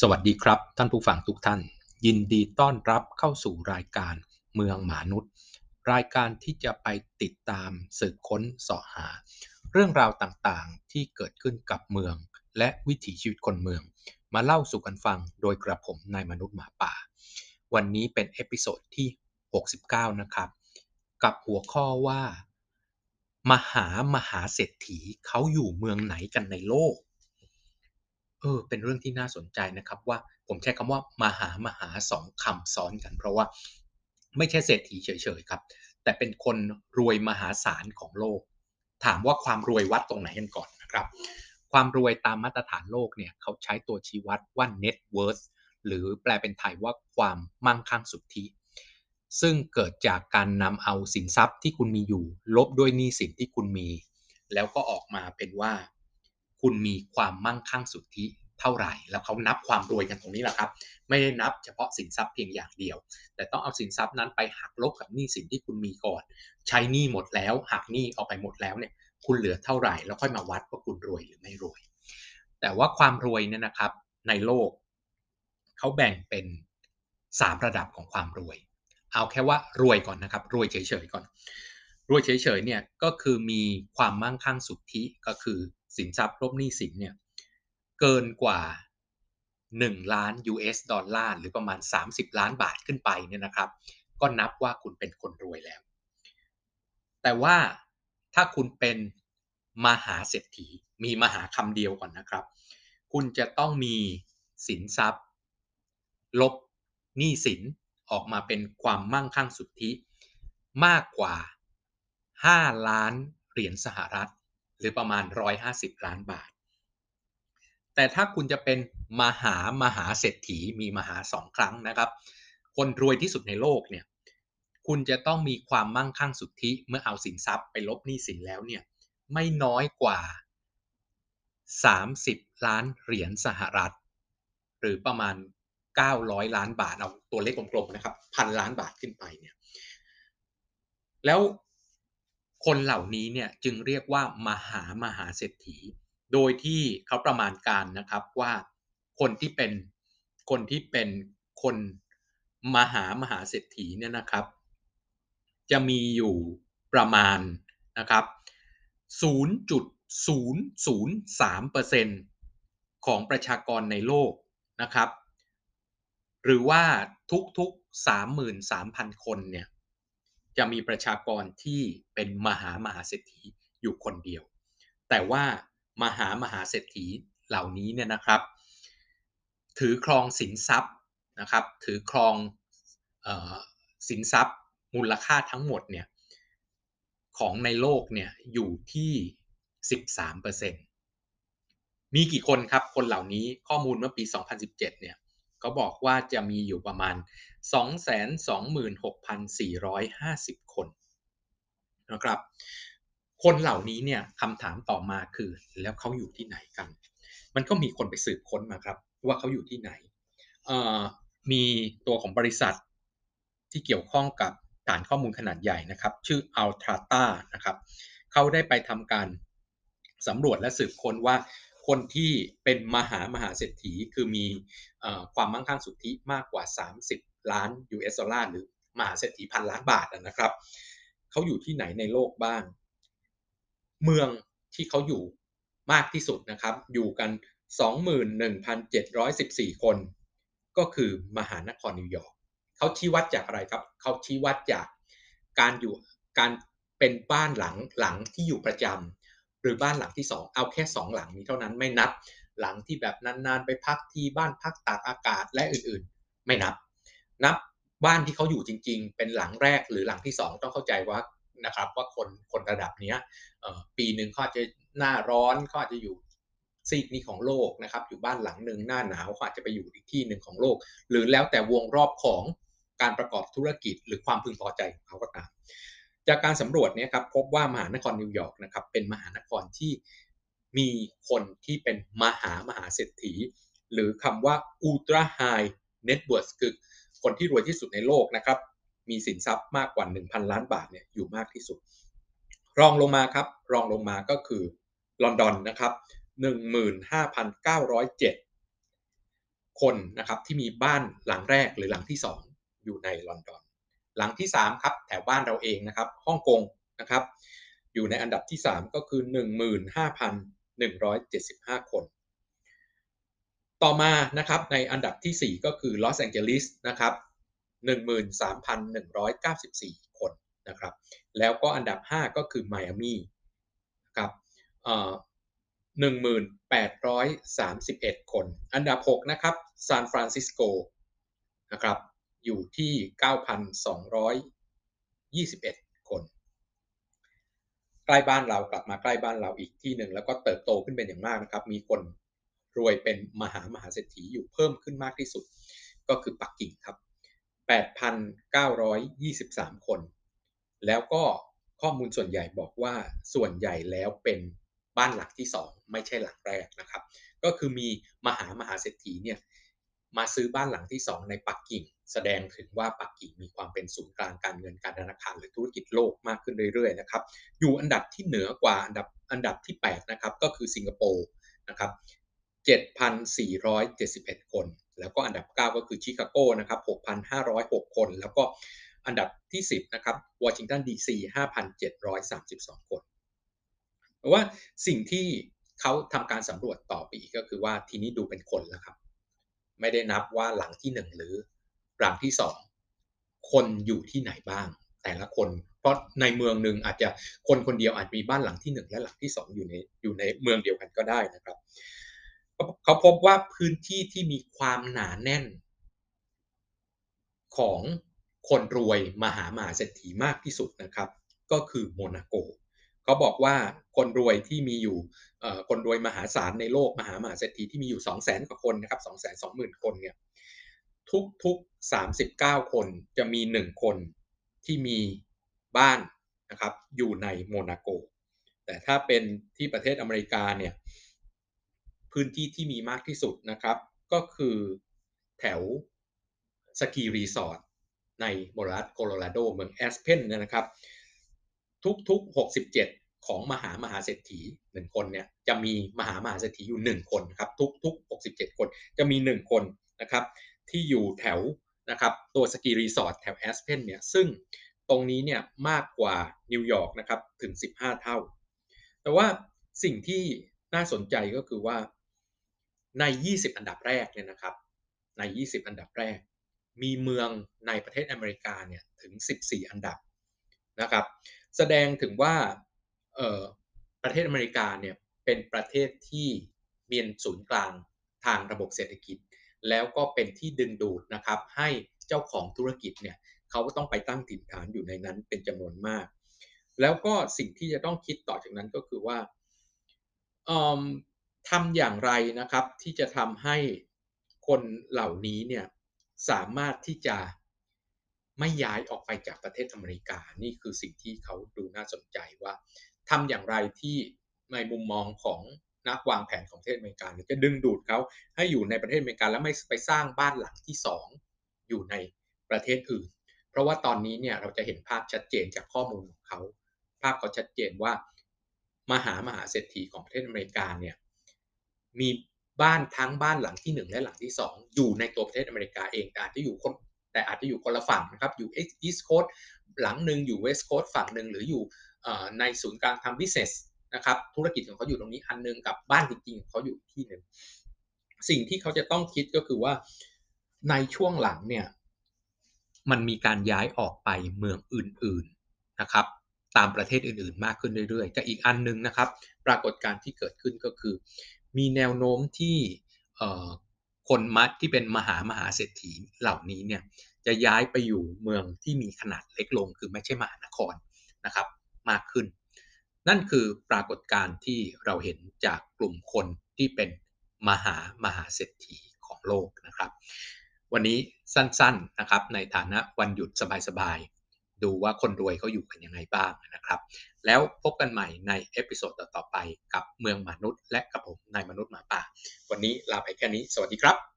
สวัสดีครับ ท่านผู้ฟังทุกท่าน ยินดีต้อนรับเข้าสู่รายการเมืองมนุษย์ รายการที่จะไปติดตามสืบค้นเสาะหา เรื่องราวต่างๆที่เกิดขึ้นกับเมือง และวิถีชีวิตคนเมือง มาเล่าสู่กันฟังโดยกระผมนายมนุษย์หมาป่า วันนี้เป็น episode ที่ 69 นะครับ กับหัวข้อว่า มหามหาเศรษฐีเขาอยู่เมืองไหนกันในโลก เออเป็นเรื่องที่น่าสนใจนะครับว่าผมใช้คำว่ามหามหาสองคำซ้อนกัน เพราะว่าไม่ใช่เศรษฐีเฉยๆครับ แต่เป็นคนรวยมหาศาลของโลก ถามว่าความรวยวัดตรงไหนกันก่อนนะครับ ความรวยตามมาตรฐานโลกเนี่ยเขาใช้ตัวชี้วัดว่า net worth หรือแปลเป็นไทยว่าความมั่งคั่งสุทธิซึ่งเกิดจากการนำเอาสินทรัพย์ที่คุณมีอยู่ ลบด้วยหนี้สินที่คุณมี แล้วก็ออกมาเป็นว่า คุณมีความมั่งคั่งสุทธิเท่าไหร่ แล้วเขานับความรวยกันตรงนี้แหละครับ ไม่ได้นับเฉพาะสินทรัพย์เพียงอย่างเดียว แต่ต้องเอาสินทรัพย์นั้นไปหักลบกับหนี้สินที่คุณมีก่อน ใช้หนี้หมดแล้วหักหนี้ออกไปหมดแล้วเนี่ยคุณเหลือเท่าไหร่ แล้วค่อยมาวัดว่าคุณรวยหรือไม่รวย แต่ว่าความรวยเนี่ยนะครับในโลกเขาแบ่งเป็น 3 ระดับของความรวย เอาแค่ว่ารวยก่อนนะครับ รวยเฉยๆก่อน รวยเฉยๆเนี่ยก็คือมีความมั่งคั่งสุทธิก็คือ สินทรัพย์ลบหนี้สินเนี่ยเกินกว่า 1 ล้าน US ดอลลาร์หรือประมาณ 30 ล้านบาทขึ้นไปเนี่ยนะครับ ก็นับว่าคุณเป็นคนรวยแล้ว แต่ว่าถ้าคุณเป็นมหาเศรษฐี มีมหาคำเดียวก่อนนะครับ คุณจะต้องมีสินทรัพย์ ลบหนี้สินออกมาเป็นความมั่งคั่งสุทธิ มากกว่า 5 ล้านเหรียญสหรัฐ รือประมาณ 150 ล้านบาท แต่ถ้าคุณจะเป็นมหามหาเศรษฐีมีมหาสองครั้งนะครับ คนรวยที่สุดในโลกเนี่ยคุณจะต้องมีความมั่งคั่งสุทธิเมื่อเอาสินทรัพย์ไปลบหนี้สินแล้วเนี่ยไม่น้อยกว่า 30 ล้านเหรียญสหรัฐ หรือประมาณ 900 ล้านบาทเอาตัวเลขกลมๆนะครับพันล้านบาทขึ้นไปเนี่ยแล้ว คนเหล่านี้เนี่ยจึงเรียกว่ามหามหาเศรษฐี โดยที่เขาประมาณการนะครับว่าคนที่เป็นคนที่เป็นคนมหามหาเศรษฐีเนี่ยนะครับ จะมีอยู่ประมาณนะครับ 0.003%ของประชากรในโลกนะครับ หรือว่าทุกๆ 33,000 คนเนี่ย จะมีประชากรที่เป็นมหามหาเศรษฐีอยู่คนเดียว แต่ว่ามหามหาเศรษฐีเหล่านี้เนี่ยนะครับ ถือครองสินทรัพย์นะครับ ถือครองอสินทรัพย์มูลค่าทั้งหมดเนี่ยของในโลกเนี่ยอยู่ที่ 13%มีกี่คนครับ คนเหล่านี้ข้อมูลเมื่อปี 2017 เนี่ย เขาบอกว่าจะมีอยู่ประมาณ 226,450 คนนะครับ คนเหล่านี้เนี่ยคำถามต่อมาคือ แล้วเขาอยู่ที่ไหนกัน มันก็มีคนไปสืบค้นมาครับ ว่าเขาอยู่ที่ไหน มีตัวของบริษัทที่เกี่ยวข้องกับฐานข้อมูลขนาดใหญ่นะครับ ชื่อ Altrata นะครับเขาได้ไปทำการสำรวจและสืบค้นว่า คนที่เป็นมหามหาเศรษฐีคือมีความมั่งคั่งสุทธิมากกว่า 30 ล้าน US ดอลลาร์หรือมหาเศรษฐีพันล้านบาทนะครับเขาอยู่ที่ไหนในโลกบ้าง เมืองที่เขาอยู่มากที่สุดนะครับ อยู่กัน 21,714 คน ก็คือมหานครนิวยอร์กเขาชี้วัดจากอะไรครับ เขาชี้วัดจากการอยู่การเป็นบ้านหลังหลังที่อยู่ประจำ หรือบ้านหลังที่ 2 เอาแค่ 2 หลังนี้เท่านั้นไม่นับ หลังที่แบบนานๆ ไปพักที่บ้านพักตากอากาศและอื่นๆ ไม่นับ นับบ้านที่เขาอยู่จริง ๆ เป็นหลังแรกหรือหลังที่ 2 ต้องเข้าใจว่านะครับว่าคนคนระดับนี้ปีหนึ่งเขาอาจจะหน้าร้อนเขาอาจจะอยู่ซีกนี้ของโลกนะครับ อยู่บ้านหลังหนึ่งหน้าหนาวเขาอาจจะไปอยู่อีกที่หนึ่งของโลก หรือแล้วแต่วงรอบของการประกอบธุรกิจหรือความพึงพอใจของเขาก็ตาม จากการสำรวจเนี่ยครับพบว่ามหานครนิวยอร์กนะครับเป็นมหานครที่มีคนที่เป็นมหามหาเศรษฐี หรือคำว่า ultra high net worth คือคนที่รวยที่สุดในโลกนะครับมีสินทรัพย์มากกว่า 1,000 ล้านบาทเนี่ยอยู่มากที่สุด รองลงมาครับรองลงมาก็คือลอนดอนนะครับ15,907 คนนะครับที่มีบ้านหลังแรกหรือหลังที่ 2 อยู่ในลอนดอน หลังที่ 3 ครับ แถวบ้านเราเองนะครับฮ่องกงนะครับ อยู่ในอันดับที่ 3 ก็คือ 15,175 คน ต่อมานะครับในอันดับที่ 4 ก็คือลอสแองเจลิสนะครับ13,194 คนนะครับ แล้วก็อันดับ 5 ก็คือไมอามีนะครับ1,831 คน อันดับ 6 นะครับซานฟรานซิสโกนะครับ อยู่ที่ 9,221 คน ใกล้บ้านเรากลับมาใกล้บ้านเราอีกที่หนึ่งแล้วก็เติบโตขึ้นเป็นอย่างมากนะครับ มีคนรวยเป็นมหามหาเศรษฐีอยู่เพิ่มขึ้นมากที่สุด ก็คือปักกิ่งครับ 8,923 คน แล้วก็ข้อมูลส่วนใหญ่บอกว่าส่วนใหญ่แล้วเป็นบ้านหลังที่ 2 ไม่ใช่หลังแรกนะครับ ก็คือมีมหามหาเศรษฐีเนี่ย มาซื้อบ้านหลังที่ 2 ในปักกิ่ง แสดงถึงว่าปักกิ่งมีความเป็นศูนย์กลางการเงินการธนาคารหรือธุรกิจโลกมากขึ้นเรื่อยๆนะครับอยู่อันดับที่เหนือกว่าอันดับอันดับที่8นะครับก็คือสิงคโปร์นะครับ7,471 คน แล้วก็อันดับ 9 ก็คือชิคาโกนะครับ6,506 คน แล้วก็อันดับที่ 10นะครับวอชิงตันดีซี5,732 คนแต่ว่าสิ่งที่เขาทำการสำรวจต่อไปอีกก็คือว่าทีนี้ดูเป็นคนแล้วครับ ไม่ได้นับว่าหลังที่หนึ่งหรือหลังที่สองคนอยู่ที่ไหนบ้าง แต่ละคน เพราะในเมืองหนึ่งอาจจะคนคนเดียวอาจมีบ้านหลังที่หนึ่งและหลังที่สองอยู่ในอยู่ในเมืองเดียวกันก็ได้นะครับ เขาพบว่าพื้นที่ที่มีความหนาแน่น ของคนรวยมหามหาเศรษฐีมากที่สุดนะครับ ก็คือโมนาโก เขาบอกว่าคนรวยที่มีอยู่คนรวยมหาศาลในโลกมหามหาเศรษฐีที่มีอยู่ 2 0 0 0 0 0กว่าคนนะครับ2 2 0 0 0 0 คนเนี่ยทุกทุก39 คนจะมี 1 คนที่มีบ้านนะครับอยู่ในโมนาโก แต่ถ้าเป็นที่ประเทศอเมริกาเนี่ยพื้นที่ที่มีมากที่สุดนะครับ ก็คือแถว ski resort ในมลรัฐโคโลราโดเมืองแอสเพนนะครับ ทุกๆ 67 ของมหามหาเศรษฐีหนึ่งคนเนี่ยจะมีมหามหาเศรษฐีอยู่1คนครับทุกๆ 67 คนจะมี1คนนะครับที่อยู่แถวนะครับตัว ski resort แถวแอสเพนเนี่ยซึ่งตรงนี้เนี่ยมากกว่านิวยอร์กนะครับถึง 15 เท่า แต่ว่าสิ่งที่น่าสนใจก็คือว่าใน 20 อันดับแรกเนี่ยนะครับใน 20 อันดับแรก มีเมืองในประเทศอเมริกาเนี่ยถึง 14 อันดับนะครับ แสดงถึงว่าประเทศอเมริกาเนี่ยเป็นประเทศที่มีศูนย์กลางทางระบบเศรษฐกิจ แล้วก็เป็นที่ดึงดูดนะครับ ให้เจ้าของธุรกิจเนี่ยเขาก็ต้องไปตั้งถิ่นฐานอยู่ในนั้นเป็นจำนวนมาก แล้วก็สิ่งที่จะต้องคิดต่อจากนั้นก็คือว่าทำอย่างไรนะครับที่จะทำให้คนเหล่านี้เนี่ยสามารถที่จะ ไม่ย้ายออกไปจากประเทศอเมริกา นี่คือสิ่งที่เขาดูน่าสนใจว่าทำอย่างไรที่ในมุมมองของนักวางแผนของประเทศอเมริกาจะดึงดูดเขาให้อยู่ในประเทศอเมริกาแล้วไม่ไปสร้างบ้านหลังที่ 2 อยู่ในประเทศอื่น เพราะว่าตอนนี้เนี่ยเราจะเห็นภาพชัดเจนจากข้อมูลของเขา ภาพเขาชัดเจนว่า มหามหาเศรษฐีของประเทศอเมริกาเนี่ยมีบ้านทั้งบ้านหลังที่ 1 และหลังที่ 2 อยู่ในตัวประเทศอเมริกาเองแต่อาจจะอยู่คน แต่อาจจะอยู่คนละฝั่งนะครับ อยู่ East Coast หลังหนึ่งอยู่ West Coast ฝั่งหนึ่งหรืออยู่ในศูนย์กลางทำ business นะครับธุรกิจของเขาอยู่ตรงนี้อันนึงกับบ้านจริงๆของเขาอยู่ที่หนึ่งสิ่งที่เขาจะต้องคิดก็คือว่าในช่วงหลังเนี่ยมันมีการย้ายออกไปเมืองอื่นๆนะครับ ตามประเทศอื่นๆ มากขึ้นเรื่อยๆกับอีกอันนึงนะครับ ปรากฏการณ์ที่เกิดขึ้นก็คือ มีแนวโน้มที่ คนมัดที่เป็นมหามหาเศรษฐีเหล่านี้เนี่ยจะย้ายไปอยู่เมืองที่มีขนาดเล็กลง คือไม่ใช่มหานครนะครับมากขึ้น นั่นคือปรากฏการณ์ที่เราเห็นจากกลุ่มคนที่เป็นมหามหาเศรษฐีของโลกนะครับ วันนี้สั้นๆนะครับในฐานะวันหยุดสบายๆดูว่าคนรวยเขาอยู่กันยังไงบ้างนะครับ แล้วพบกันใหม่ใน episode ต่อๆไปกับเมืองมนุษย์และกับผมนายมนุษย์หมาป่า วันนี้ลาไปแค่นี้ สวัสดีครับ